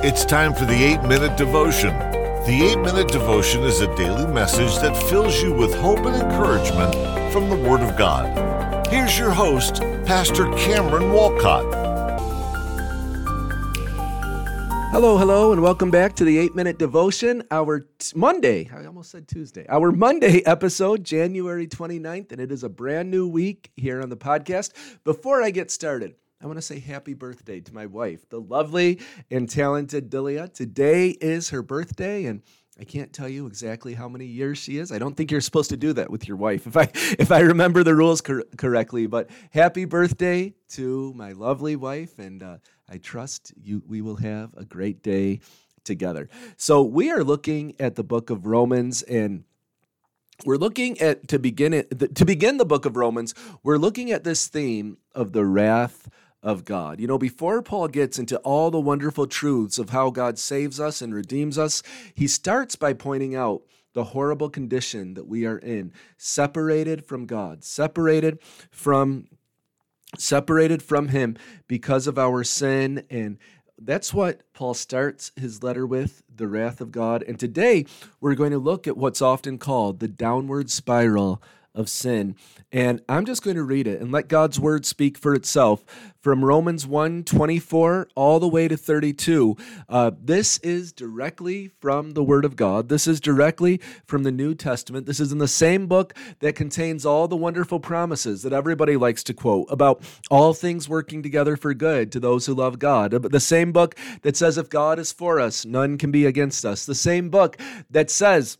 It's time for the 8 Minute Devotion. The 8 Minute Devotion is a daily message that fills you with hope and encouragement from the Word of God. Here's your host, Pastor Cameron Walcott. Hello, hello, and welcome back to the 8 Minute Devotion, our t- Monday, I almost said Tuesday, our Monday episode, January 29th, and it is a brand new week here on the podcast. Before I get started, I want to say happy birthday to my wife, the lovely and talented Delia. Today is her birthday, and I can't tell you exactly how many years she is. I don't think you're supposed to do that with your wife, if I if I remember the rules cor- correctly. But happy birthday to my lovely wife, and uh, I trust you. We will have a great day together. So we are looking at the book of Romans, and we're looking at to begin it to begin the book of Romans. We're looking at this theme of the wrath of God. You know, before Paul gets into all the wonderful truths of how God saves us and redeems us, he starts by pointing out the horrible condition that we are in, separated from God, separated from separated from him because of our sin and that's what Paul starts his letter with, the wrath of God. And today we're going to look at what's often called the downward spiral of sin. And I'm just going to read it and let God's word speak for itself from Romans 1 24 all the way to 32. Uh, this is directly from the word of God. This is directly from the New Testament. This is in the same book that contains all the wonderful promises that everybody likes to quote about all things working together for good to those who love God. The same book that says, if God is for us, none can be against us. The same book that says,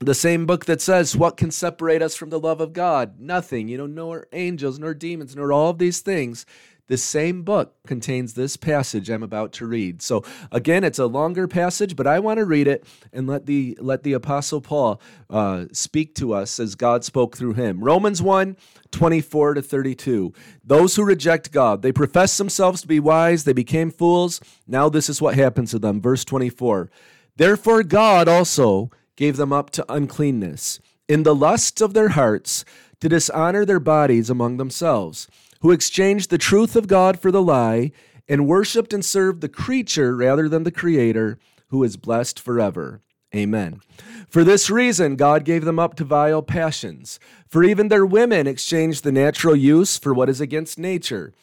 the same book that says, What can separate us from the love of God? Nothing, you know, nor angels, nor demons, nor all of these things. The same book contains this passage I'm about to read. So again, it's a longer passage, but I want to read it and let the let the Apostle Paul uh, speak to us as God spoke through him. Romans 1, 24 to 32. Those who reject God, they profess themselves to be wise, they became fools. Now this is what happens to them. Verse 24. Therefore, God also gave them up to uncleanness, in the lusts of their hearts, to dishonor their bodies among themselves, who exchanged the truth of God for the lie, and worshipped and served the creature rather than the Creator, who is blessed forever. Amen. For this reason, God gave them up to vile passions. For even their women exchanged the natural use for what is against nature.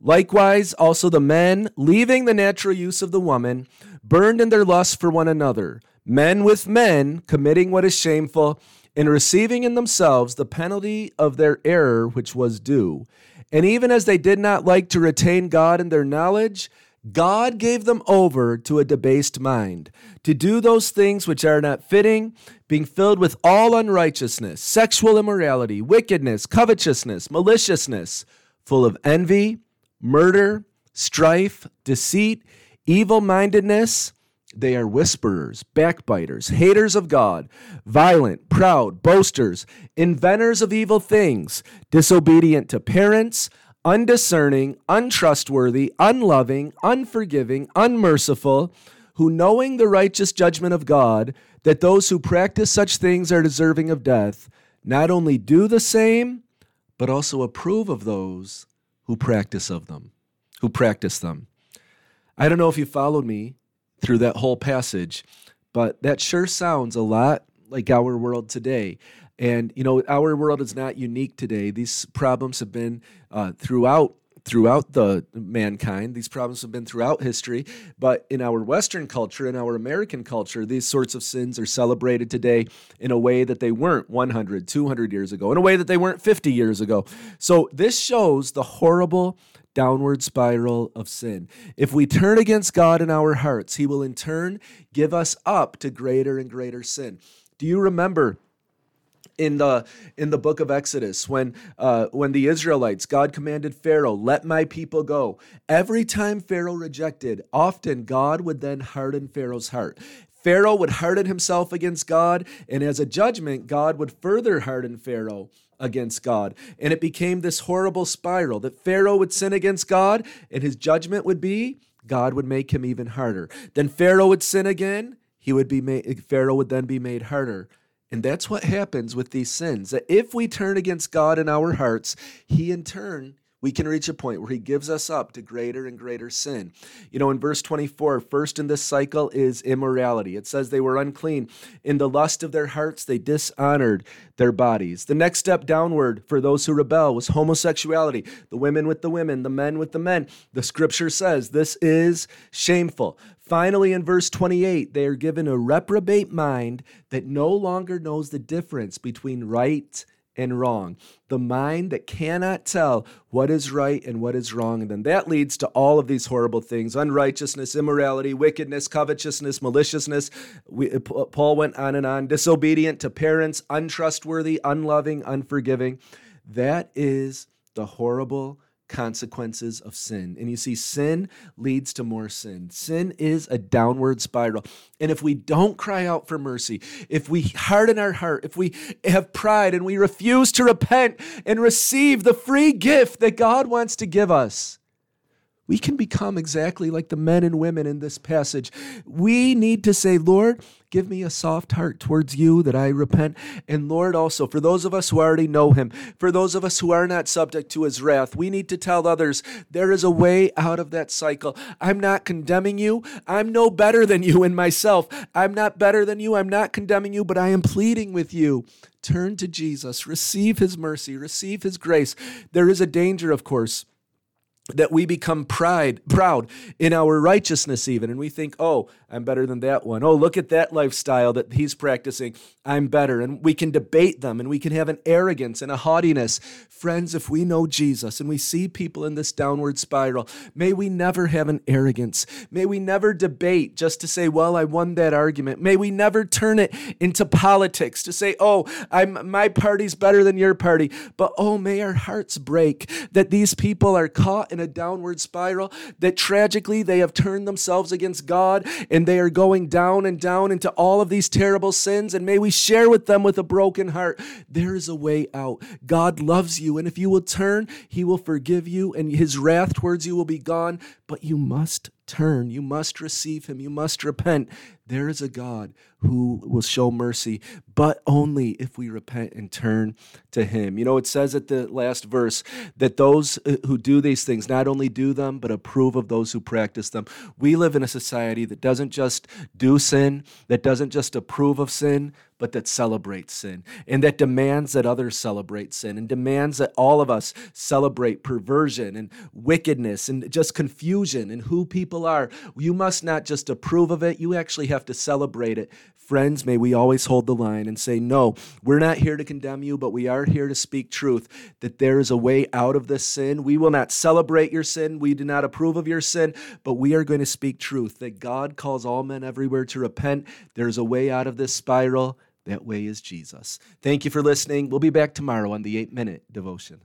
Likewise, also the men, leaving the natural use of the woman, burned in their lust for one another men with men committing what is shameful and receiving in themselves the penalty of their error which was due. And even as they did not like to retain God in their knowledge, God gave them over to a debased mind, to do those things which are not fitting, being filled with all unrighteousness, sexual immorality, wickedness, covetousness, maliciousness, full of envy, murder, strife, deceit, evil mindedness they are whisperers, backbiters, haters of God, violent, proud, boasters, inventors of evil things, disobedient to parents, undiscerning, untrustworthy, unloving, unforgiving, unmerciful, who knowing the righteous judgment of God, that those who practice such things are deserving of death, not only do the same, but also approve of those who practice of them, who practice them. I don't know if you followed me through that whole passage. But that sure sounds a lot like our world today. And, you know, our world is not unique today. These problems have been uh, throughout throughout the mankind. These problems have been throughout history, but in our Western culture, in our American culture, these sorts of sins are celebrated today in a way that they weren't 100, 200 years ago, in a way that they weren't 50 years ago. So this shows the horrible downward spiral of sin. If we turn against God in our hearts, He will in turn give us up to greater and greater sin. Do you remember? in the in the book of Exodus when uh, when the Israelites God commanded Pharaoh let my people go every time Pharaoh rejected often God would then harden Pharaoh's heart Pharaoh would harden himself against God and as a judgment God would further harden Pharaoh against God. And it became this horrible spiral that Pharaoh would sin against God, and his judgment would be God would make him even harder. Then Pharaoh would sin again, he would be made, Pharaoh would then be made harder. And that's what happens with these sins. That if we turn against God in our hearts, he in turn we can reach a point where he gives us up to greater and greater sin. You know, in verse 24, first in this cycle is immorality. It says they were unclean. In the lust of their hearts, they dishonored their bodies. The next step downward for those who rebel was homosexuality. The women with the women, the men with the men. The scripture says this is shameful. Finally, in verse 28, they are given a reprobate mind that no longer knows the difference between right and wrong. The mind that cannot tell what is right and what is wrong. And then that leads to all of these horrible things unrighteousness, immorality, wickedness, covetousness, maliciousness. We, uh, Paul went on and on disobedient to parents, untrustworthy, unloving, unforgiving. That is the horrible consequences of sin. And you see, sin leads to more sin. Sin is a downward spiral. And if we don't cry out for mercy, if we harden our heart, if we have pride and we refuse to repent and receive the free gift that God wants to give us, we can become exactly like the men and women in this passage. We need to say, Lord, give me a soft heart towards you that I repent. And Lord, also, for those of us who already know him, for those of us who are not subject to his wrath, we need to tell others there is a way out of that cycle. I'm not condemning you. I'm no better than you in myself. I'm not better than you. I'm not condemning you, but I am pleading with you turn to Jesus, receive his mercy, receive his grace. There is a danger, of course that we become pride proud in our righteousness even. And we think oh i'm better than that one. Oh look at that lifestyle that he's practicing. I'm better. And we can debate them and we can have an arrogance and a haughtiness. Friends if we know jesus and we see people in this downward spiral may we never have an arrogance. May we never debate just to say well i won that argument. May we never turn it into politics to say oh i'm my party's better than your party. But oh may our hearts break that these people are caught in a downward spiral, that tragically they have turned themselves against God and they are going down and down into all of these terrible sins. And may we share with them with a broken heart there is a way out. God loves you. And if you will turn, he will forgive you and his wrath towards you will be gone. But you must turn. You must receive him. You must repent. There is a God who will show mercy, but only if we repent and turn to him. You know, it says at the last verse that those uh, who do these things not only do them, but approve of those who practice them. We live in a society that doesn't just do sin, that doesn't just approve of sin, but that celebrates sin and that demands that others celebrate sin and demands that all of us celebrate perversion and wickedness and just confusion and who people are. You must not just approve of it, you actually have to celebrate it. Friends, may we always hold the line and say, No, we're not here to condemn you, but we are here to speak truth that there is a way out of this sin. We will not celebrate your sin. We do not approve of your sin, but we are going to speak truth that God calls all men everywhere to repent. There's a way out of this spiral. That way is Jesus. Thank you for listening. We'll be back tomorrow on the 8 Minute Devotion.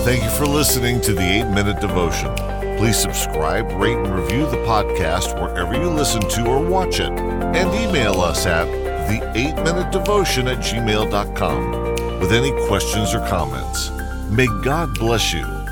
Thank you for listening to the 8 Minute Devotion. Please subscribe, rate, and review the podcast wherever you listen to or watch it. And email us at the 8 Minute Devotion at gmail.com with any questions or comments. May God bless you